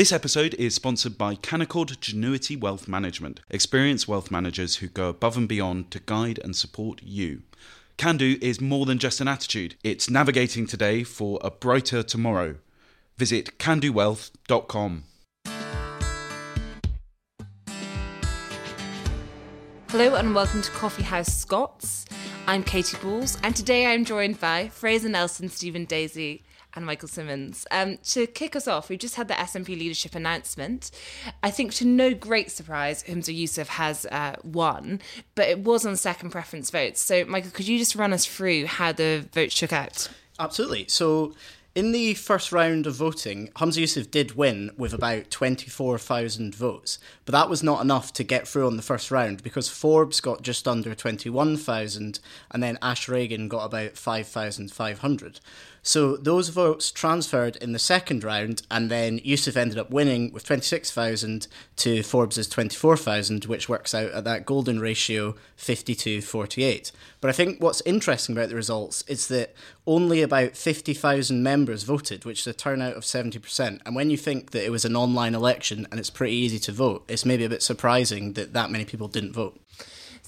This episode is sponsored by Canaccord Genuity Wealth Management, experienced wealth managers who go above and beyond to guide and support you. Can do is more than just an attitude, it's navigating today for a brighter tomorrow. Visit candowealth.com. Hello and welcome to Coffee House Scots. I'm Katy Balls, and today I'm joined by Fraser Nelson, Stephen Daisley, and Michael Simmons. Um, to kick us off, we've just had the SNP leadership announcement. I think to no great surprise, Humza Yousaf has uh, won, but it was on second preference votes. So, Michael, could you just run us through how the vote shook out? Absolutely. So, in the first round of voting, Humza Yousaf did win with about 24,000 votes, but that was not enough to get through on the first round because Forbes got just under 21,000 and then Ash Regan got about 5,500. So those votes transferred in the second round, and then Yousaf ended up winning with 26,000 to Forbes's 24,000, which works out at that golden ratio 52 48. But I think what's interesting about the results is that only about 50,000 members voted, which is a turnout of 70%. And when you think that it was an online election and it's pretty easy to vote, it's maybe a bit surprising that that many people didn't vote.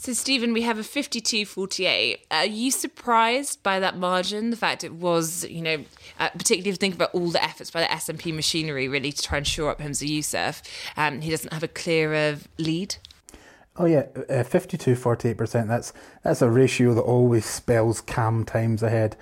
So, Stephen, we have a 52 48. Are you surprised by that margin? The fact it was, you know, uh, particularly if you think about all the efforts by the SNP machinery really to try and shore up Humza Yousaf, um, he doesn't have a clearer lead? Oh yeah, uh, 52 48%. That's that's a ratio that always spells cam times ahead.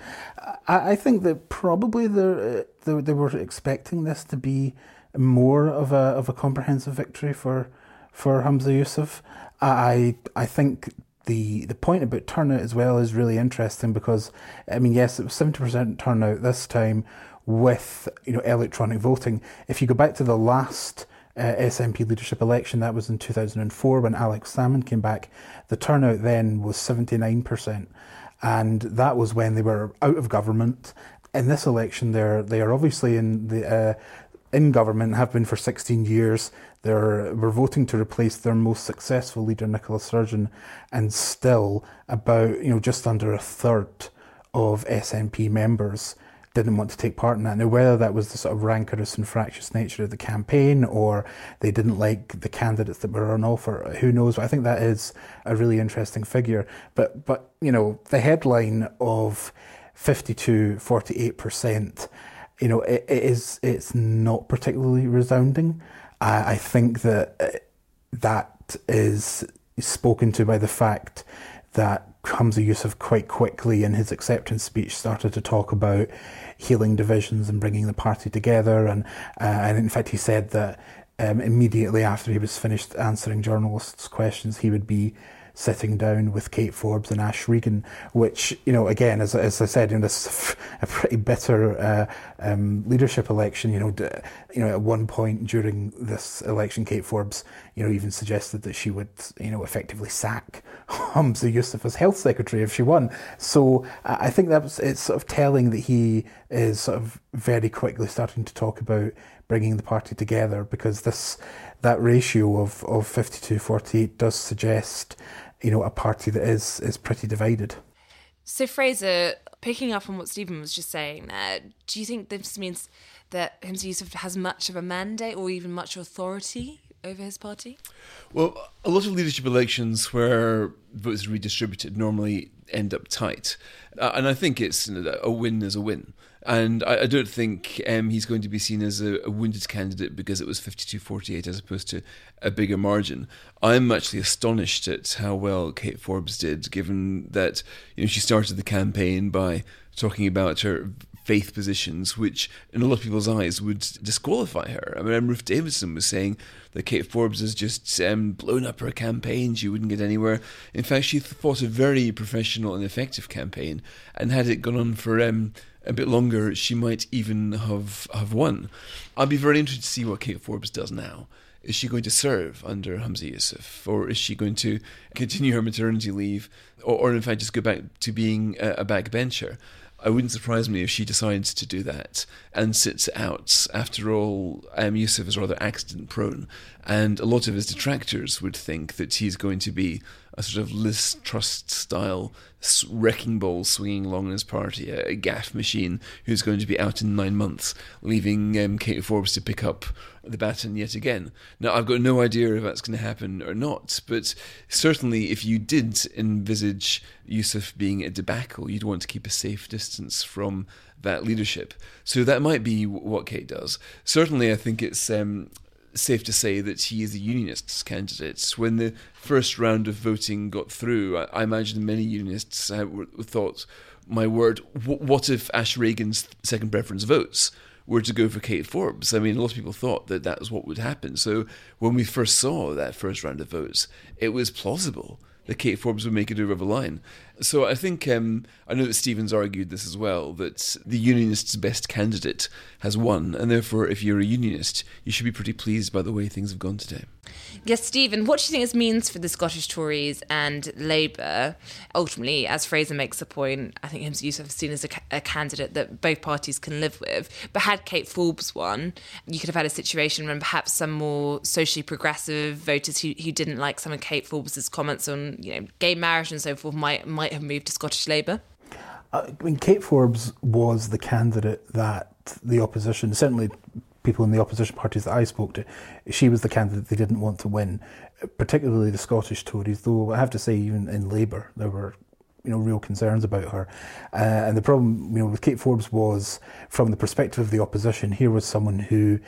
I, I think that probably they they they were expecting this to be more of a of a comprehensive victory for for Humza Yousaf. I I think the the point about turnout as well is really interesting because I mean yes it was seventy percent turnout this time with you know electronic voting. If you go back to the last uh, SNP leadership election, that was in two thousand and four when Alex Salmond came back, the turnout then was seventy nine percent, and that was when they were out of government. In this election, they're they are obviously in the uh, in government have been for 16 years. They're, we're voting to replace their most successful leader, Nicola Sturgeon, and still about, you know, just under a third of SNP members didn't want to take part in that. Now, whether that was the sort of rancorous and fractious nature of the campaign or they didn't like the candidates that were on offer, who knows? But I think that is a really interesting figure. But, but you know, the headline of 52, 48%, you know, it, it is, it's not particularly resounding. I, I think that uh, that is spoken to by the fact that Humza Yousaf quite quickly in his acceptance speech started to talk about healing divisions and bringing the party together. And, uh, and in fact, he said that um, immediately after he was finished answering journalists' questions, he would be sitting down with Kate Forbes and Ash Regan, which, you know, again, as, as I said, know, this is a pretty bitter uh, um, leadership election. You know, d- you know, at one point during this election, Kate Forbes, you know, even suggested that she would, you know, effectively sack Humza Yousaf as health secretary if she won. So I think that was, it's sort of telling that he is sort of very quickly starting to talk about bringing the party together because this that ratio of, of 52 48 does suggest you know, a party that is is pretty divided. So Fraser, picking up on what Stephen was just saying there, do you think this means that Humza Yousaf has much of a mandate or even much authority over his party? Well, a lot of leadership elections where votes are redistributed normally end up tight. Uh, and I think it's a win is a win. And I, I don't think um, he's going to be seen as a, a wounded candidate because it was 52 48 as opposed to a bigger margin. I'm actually astonished at how well Kate Forbes did, given that you know she started the campaign by talking about her faith positions, which in a lot of people's eyes would disqualify her. I mean, Ruth Davidson was saying that Kate Forbes has just um, blown up her campaign; she wouldn't get anywhere. In fact, she fought a very professional and effective campaign, and had it gone on for um, a bit longer, she might even have have won. I'd be very interested to see what Kate Forbes does now. Is she going to serve under Humza Yousaf, or is she going to continue her maternity leave, or, or in fact just go back to being a, a backbencher? I wouldn't surprise me if she decides to do that and sits out. After all, um, Yousaf is rather accident prone, and a lot of his detractors would think that he's going to be a sort of Liz Truss style wrecking ball swinging along in his party, a, gaff machine who's going to be out in nine months, leaving um, Kate Forbes to pick up the baton yet again. Now, I've got no idea if that's going to happen or not, but certainly if you did envisage Yousaf being a debacle, you'd want to keep a safe distance from that leadership. So that might be what Kate does. Certainly, I think it's um, safe to say that he is a unionist candidate. When the first round of voting got through, I, I imagine many unionists uh, thought, my word, what if Ash Regan's second preference votes? were to go for Kate Forbes. I mean, a lot of people thought that that was what would happen. So when we first saw that first round of votes, it was plausible that Kate Forbes would make it over the line. So I think um, I know that Stevens argued this as well that the unionist's best candidate has won, and therefore, if you're a unionist, you should be pretty pleased by the way things have gone today. Yes, Stephen, what do you think this means for the Scottish Tories and Labour? Ultimately, as Fraser makes the point, I think Humza Yousaf is seen as a, a, candidate that both parties can live with. But had Kate Forbes won, you could have had a situation when perhaps some more socially progressive voters who, who didn't like some of Kate Forbes's comments on you know gay marriage and so forth might might have moved to Scottish Labour. Uh, I mean, Kate Forbes was the candidate that the opposition, certainly people in the opposition parties that I spoke to, she was the candidate they didn't want to win, particularly the Scottish Tories. Though I have to say, even in Labour, there were you know real concerns about her. Uh, and the problem, you know, with Kate Forbes was from the perspective of the opposition. Here was someone who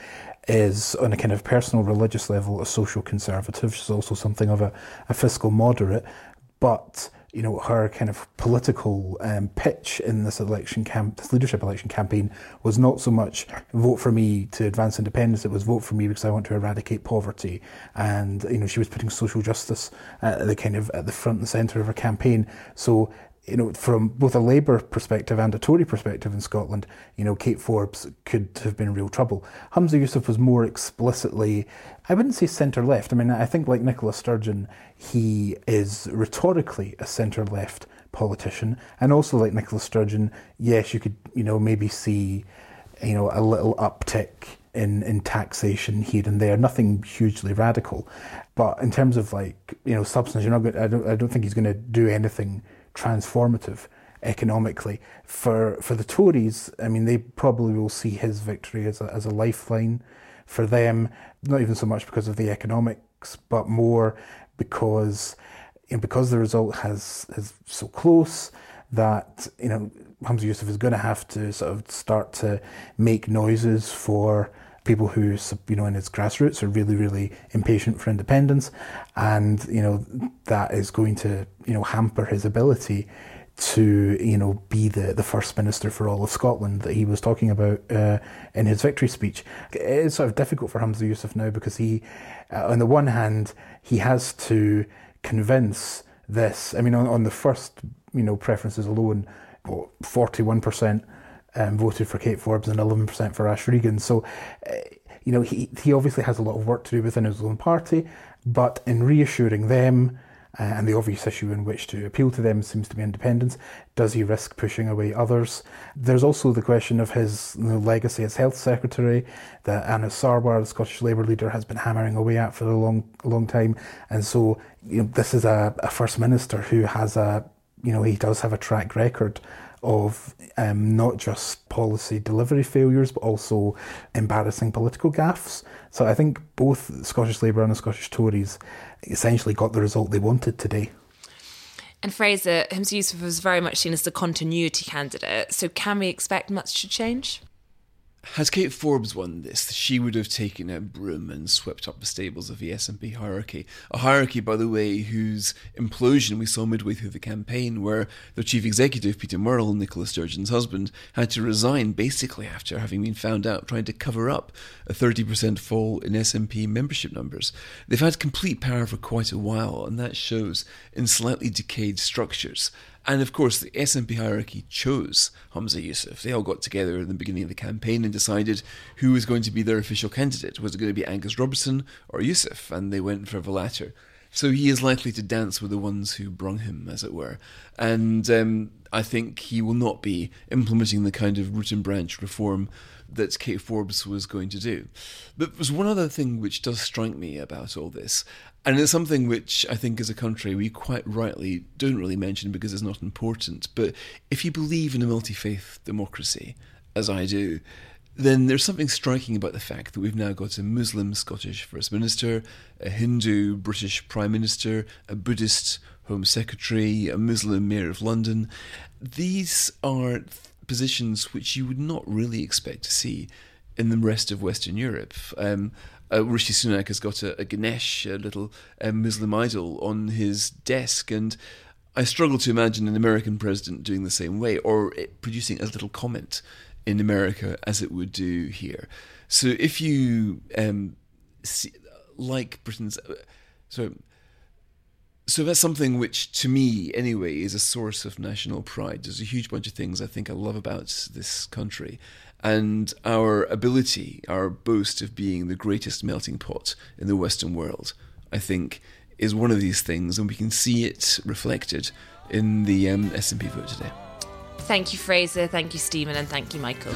is on a kind of personal religious level a social conservative. She's also something of a, a fiscal moderate, but you know, her kind of political um, pitch in this election camp, this leadership election campaign, was not so much vote for me to advance independence. It was vote for me because I want to eradicate poverty, and you know, she was putting social justice at the kind of at the front and centre of her campaign. So you know, from both a Labour perspective and a Tory perspective in Scotland, you know, Kate Forbes could have been real trouble. Humza Yousaf was more explicitly, I wouldn't say centre left. I mean, I think like Nicola Sturgeon, he is rhetorically a centre left politician, and also like Nicola Sturgeon, yes, you could, you know, maybe see, you know, a little uptick in, in taxation here and there, nothing hugely radical. But in terms of like, you know, substance, you're not good. I don't, I don't think he's going to do anything transformative economically. For for the Tories, I mean, they probably will see his victory as a, as a lifeline for them, not even so much because of the economics, but more because you know, because the result has is so close that you know Humza Yousaf is going to have to sort of start to make noises for people who, you know, in its grassroots are really, really impatient for independence, and you know that is going to, you know, hamper his ability to, you know, be the, the first minister for all of Scotland that he was talking about uh, in his victory speech. It's sort of difficult for Humza Yousaf now because he, uh, on the one hand, he has to convince this. I mean, on, on the first, you know, preferences alone, forty-one percent um, voted for Kate Forbes and 11% for Ash Regan. So, uh, you know, he, he obviously has a lot of work to do within his own party, but in reassuring them, uh, and the obvious issue in which to appeal to them seems to be independence. Does he risk pushing away others? There's also the question of his you know, legacy as health secretary that Anas Sarwar, the Scottish Labour leader, has been hammering away at for a long, long time. And so, you know, this is a, a first minister who has a, you know, he does have a track record of um, not just policy delivery failures, but also embarrassing political gaffes. So I think both Scottish Labour and the Scottish Tories essentially got the result they wanted today. And Fraser, Humza Yousaf was very much seen as the continuity candidate. So can we expect much to change? Has Kate Forbes won this, she would have taken a broom and swept up the stables of the SNP hierarchy. A hierarchy, by the way, whose implosion we saw midway through the campaign, where the chief executive, Peter Murrell, Nicola Sturgeon's husband, had to resign basically after having been found out trying to cover up a 30% fall in SNP membership numbers. They've had complete power for quite a while, and that shows in slightly decayed structures. And of course, the SNP hierarchy chose Humza Yousaf. They all got together in the beginning of the campaign and decided who was going to be their official candidate. Was it going to be Angus Robertson or Yousaf? And they went for the latter. So he is likely to dance with the ones who brung him, as it were. And um, I think he will not be implementing the kind of root and branch reform that Kate Forbes was going to do. But there's one other thing which does strike me about all this, and it's something which I think as a country we quite rightly don't really mention because it's not important. But if you believe in a multi faith democracy, as I do, then there's something striking about the fact that we've now got a Muslim Scottish First Minister, a Hindu British Prime Minister, a Buddhist Home Secretary, a Muslim Mayor of London. These are positions which you would not really expect to see in the rest of Western Europe. Um, uh, Rishi Sunak has got a, a Ganesh, a little um, Muslim idol, on his desk, and I struggle to imagine an American president doing the same way or producing a little comment in America as it would do here. So if you um, see, like Britain's, uh, so so that's something which, to me anyway, is a source of national pride. There's a huge bunch of things I think I love about this country, and our ability, our boast of being the greatest melting pot in the Western world, I think, is one of these things, and we can see it reflected in the um, SNP vote today. Thank you, Fraser. Thank you, Stephen, and thank you, Michael.